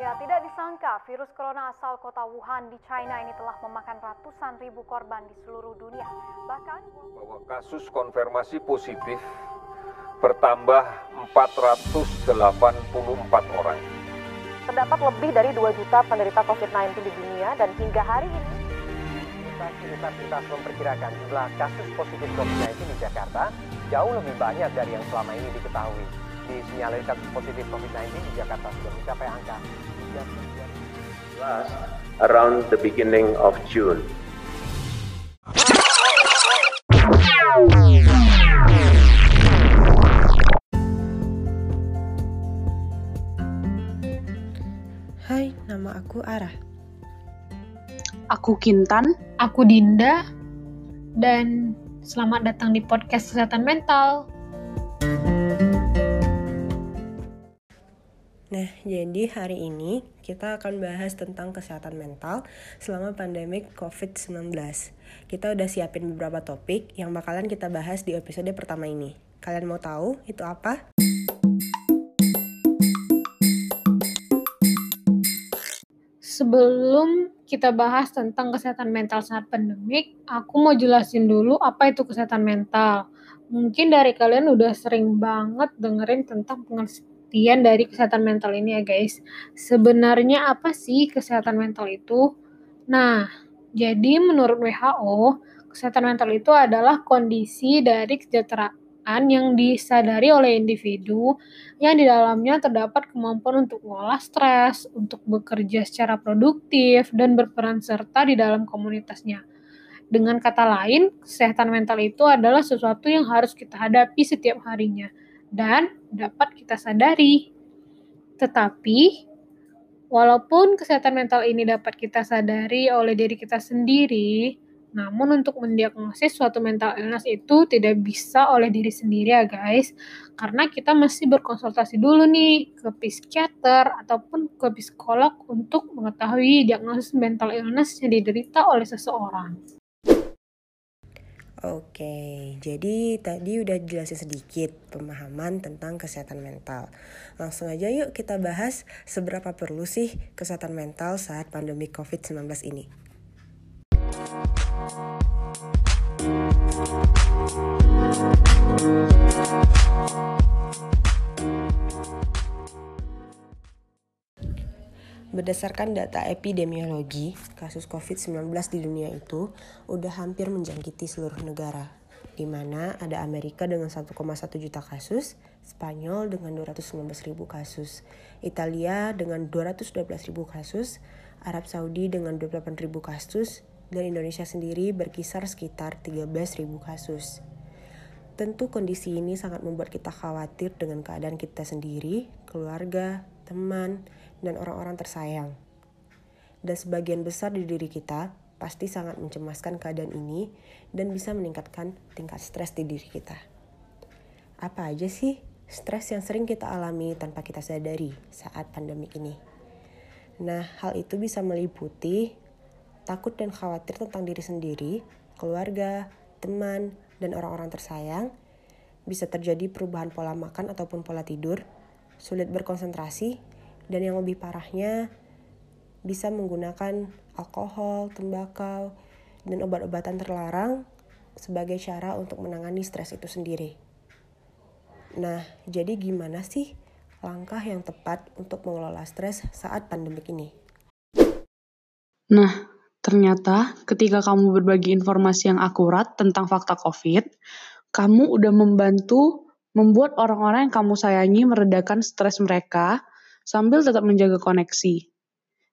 Ya, tidak disangka virus corona asal kota Wuhan di China ini telah memakan ratusan ribu korban di seluruh dunia. Bahkan bahwa kasus konfirmasi positif bertambah 484 orang. terdapat lebih dari 2 juta penderita COVID-19 di dunia dan hingga hari ini Universitas memperkirakan jumlah kasus positif COVID-19 di Jakarta jauh lebih banyak dari yang selama ini diketahui. Disinyalir kasus positif COVID-19 di Jakarta sudah mencapai angka 39. around the beginning of June. Hai, nama aku Ara. Aku Kintan. Aku Dinda dan selamat datang di podcast kesehatan mental. Nah, jadi hari ini kita akan bahas tentang kesehatan mental selama pandemik COVID-19. Kita udah siapin beberapa topik yang bakalan kita bahas di episode pertama ini. Kalian mau tahu itu apa? Sebelum kita bahas tentang kesehatan mental saat pandemik, aku mau jelasin dulu apa itu kesehatan mental. Mungkin dari kalian udah sering banget dengerin tentang pengertian dari kesehatan mental ini ya guys. Sebenarnya apa sih kesehatan mental itu? Nah, jadi menurut WHO, kesehatan mental itu adalah kondisi dari kesejahteraan yang disadari oleh individu yang di dalamnya terdapat kemampuan untuk mengolah stres, untuk bekerja secara produktif, dan berperan serta di dalam komunitasnya. Dengan kata lain, kesehatan mental itu adalah sesuatu yang harus kita hadapi setiap harinya dan dapat kita sadari. Tetapi, walaupun kesehatan mental ini dapat kita sadari oleh diri kita sendiri, namun untuk mendiagnosis suatu mental illness itu tidak bisa oleh diri sendiri ya guys. Karena kita mesti berkonsultasi dulu nih ke psikiater ataupun ke psikolog untuk mengetahui diagnosis mental illness yang diderita oleh seseorang. Oke, jadi tadi udah jelasin sedikit pemahaman tentang kesehatan mental. Langsung aja yuk kita bahas seberapa perlu sih kesehatan mental saat pandemi COVID-19 ini. Berdasarkan data epidemiologi, kasus COVID-19 di dunia itu udah hampir menjangkiti seluruh negara, di mana ada Amerika dengan 1,1 juta kasus, Spanyol dengan 219 ribu kasus, Italia dengan 212 ribu kasus, Arab Saudi dengan 28 ribu kasus, dan Indonesia sendiri berkisar sekitar 13 ribu kasus. Tentu kondisi ini sangat membuat kita khawatir dengan keadaan kita sendiri, keluarga, teman, dan orang-orang tersayang. Dan sebagian besar di diri kita pasti sangat mencemaskan keadaan ini dan bisa meningkatkan tingkat stres di diri kita. Apa aja sih stres yang sering kita alami tanpa kita sadari saat pandemik ini? Nah, hal itu bisa meliputi takut dan khawatir tentang diri sendiri, keluarga, teman, dan orang-orang tersayang, bisa terjadi perubahan pola makan ataupun pola tidur, sulit berkonsentrasi, dan yang lebih parahnya bisa menggunakan alkohol, tembakau, dan obat-obatan terlarang sebagai cara untuk menangani stres itu sendiri. Nah, jadi gimana sih langkah yang tepat untuk mengelola stres saat pandemik ini? Nah, ternyata ketika kamu berbagi informasi yang akurat tentang fakta COVID, kamu udah membantu membuat orang-orang yang kamu sayangi meredakan stres mereka sambil tetap menjaga koneksi.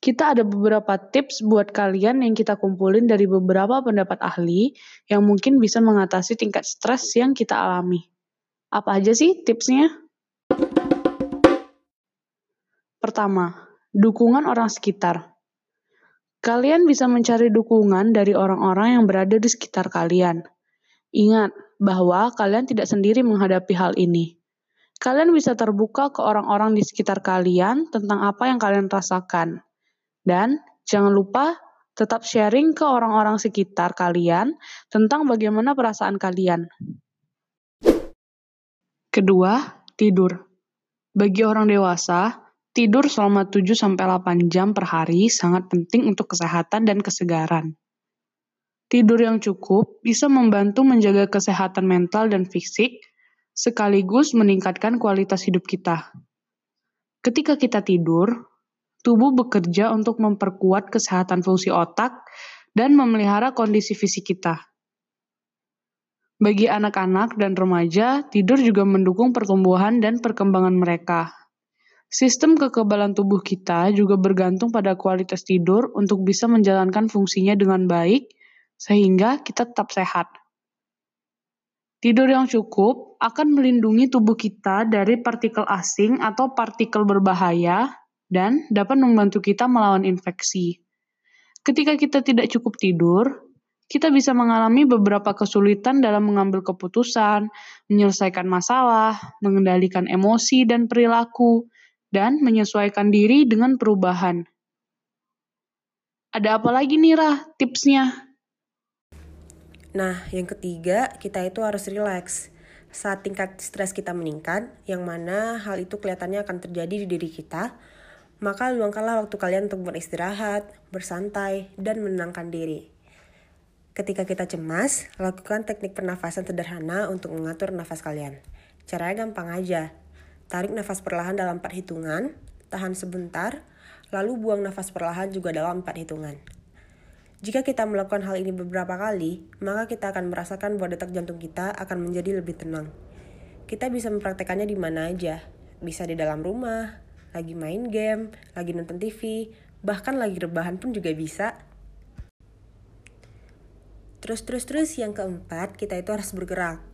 Kita ada beberapa tips buat kalian yang kita kumpulin dari beberapa pendapat ahli yang mungkin bisa mengatasi tingkat stres yang kita alami. Apa aja sih tipsnya? Pertama, dukungan orang sekitar. Kalian bisa mencari dukungan dari orang-orang yang berada di sekitar kalian. Ingat bahwa kalian tidak sendiri menghadapi hal ini. Kalian bisa terbuka ke orang-orang di sekitar kalian tentang apa yang kalian rasakan. Dan jangan lupa tetap sharing ke orang-orang sekitar kalian tentang bagaimana perasaan kalian. Kedua, tidur. Bagi orang dewasa, Tidur selama 7-8 jam per hari sangat penting untuk kesehatan dan kesegaran. Tidur yang cukup bisa membantu menjaga kesehatan mental dan fisik, sekaligus meningkatkan kualitas hidup kita. Ketika kita tidur, tubuh bekerja untuk memperkuat kesehatan fungsi otak dan memelihara kondisi fisik kita. Bagi anak-anak dan remaja, tidur juga mendukung pertumbuhan dan perkembangan mereka. Sistem kekebalan tubuh kita juga bergantung pada kualitas tidur untuk bisa menjalankan fungsinya dengan baik sehingga kita tetap sehat. Tidur yang cukup akan melindungi tubuh kita dari partikel asing atau partikel berbahaya dan dapat membantu kita melawan infeksi. Ketika kita tidak cukup tidur, kita bisa mengalami beberapa kesulitan dalam mengambil keputusan, menyelesaikan masalah, mengendalikan emosi dan perilaku, dan menyesuaikan diri dengan perubahan. Ada apa lagi nih, Rah, tipsnya? Nah, yang ketiga, kita itu harus rileks. Saat tingkat stres kita meningkat, yang mana hal itu kelihatannya akan terjadi di diri kita, maka luangkanlah waktu kalian untuk beristirahat, bersantai, dan menenangkan diri. Ketika kita cemas, lakukan teknik pernafasan sederhana untuk mengatur nafas kalian. Caranya gampang aja. Tarik nafas perlahan dalam 4 hitungan, tahan sebentar, lalu buang nafas perlahan juga dalam 4 hitungan. Jika kita melakukan hal ini beberapa kali, maka kita akan merasakan bahwa detak jantung kita akan menjadi lebih tenang. Kita bisa mempraktekannya di mana aja, bisa di dalam rumah, lagi main game, lagi nonton TV, bahkan lagi rebahan pun juga bisa. Terus terus terus yang keempat, kita itu harus bergerak.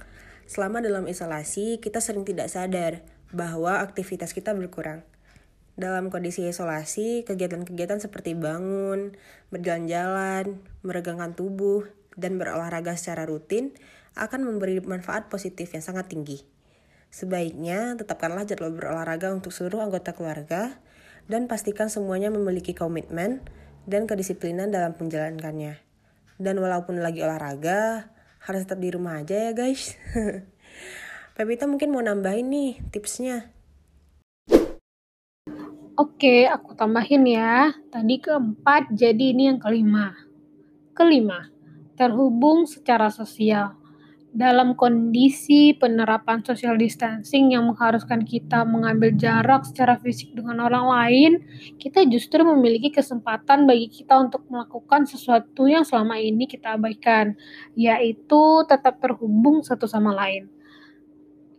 Selama dalam isolasi, kita sering tidak sadar bahwa aktivitas kita berkurang. Dalam kondisi isolasi, kegiatan-kegiatan seperti bangun, berjalan-jalan, meregangkan tubuh, dan berolahraga secara rutin akan memberi manfaat positif yang sangat tinggi. Sebaiknya tetapkanlah jadwal berolahraga untuk seluruh anggota keluarga dan pastikan semuanya memiliki komitmen dan kedisiplinan dalam menjalankannya. Dan walaupun lagi olahraga, harus tetap di rumah aja ya guys. Pepita mungkin mau nambahin nih tipsnya. Oke, aku tambahin ya. Tadi keempat, jadi ini yang kelima. Kelima, terhubung secara sosial. Dalam kondisi penerapan social distancing yang mengharuskan kita mengambil jarak secara fisik dengan orang lain, kita justru memiliki kesempatan bagi kita untuk melakukan sesuatu yang selama ini kita abaikan, yaitu tetap terhubung satu sama lain.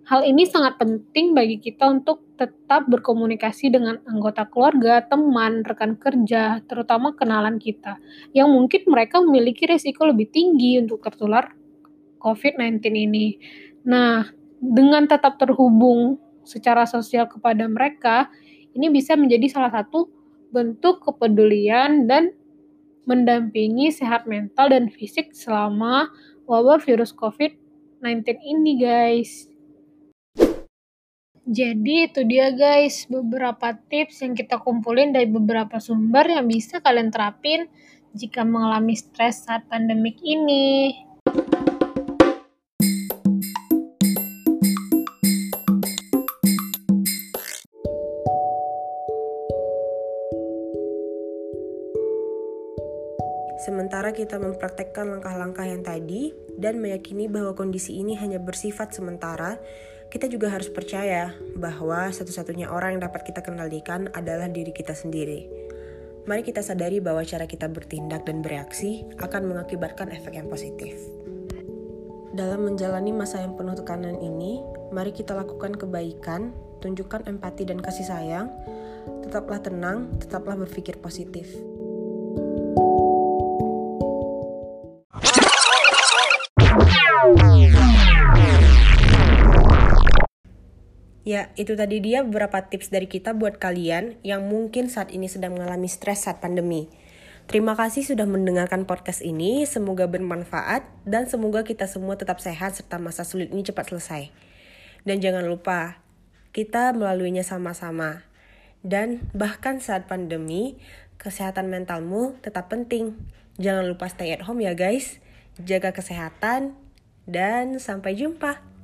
Hal ini sangat penting bagi kita untuk tetap berkomunikasi dengan anggota keluarga, teman, rekan kerja, terutama kenalan kita, yang mungkin mereka memiliki risiko lebih tinggi untuk tertular COVID-19 ini. Nah, dengan tetap terhubung secara sosial kepada mereka, ini bisa menjadi salah satu bentuk kepedulian dan mendampingi sehat mental dan fisik selama wabah virus COVID-19 ini, guys. Jadi itu dia guys, beberapa tips yang kita kumpulin dari beberapa sumber yang bisa kalian terapin jika mengalami stres saat pandemik ini. Sementara kita mempraktekkan langkah-langkah yang tadi dan meyakini bahwa kondisi ini hanya bersifat sementara, kita juga harus percaya bahwa satu-satunya orang yang dapat kita kendalikan adalah diri kita sendiri. Mari kita sadari bahwa cara kita bertindak dan bereaksi akan mengakibatkan efek yang positif. Dalam menjalani masa yang penuh tekanan ini, mari kita lakukan kebaikan, tunjukkan empati dan kasih sayang, tetaplah tenang, tetaplah berpikir positif. Ya, itu tadi dia beberapa tips dari kita buat kalian yang mungkin saat ini sedang mengalami stres saat pandemi. Terima kasih sudah mendengarkan podcast ini, semoga bermanfaat dan semoga kita semua tetap sehat serta masa sulit ini cepat selesai. Dan jangan lupa, kita melaluinya sama-sama. Dan bahkan saat pandemi, kesehatan mentalmu tetap penting. Jangan lupa stay at home ya guys. Jaga kesehatan dan sampai jumpa.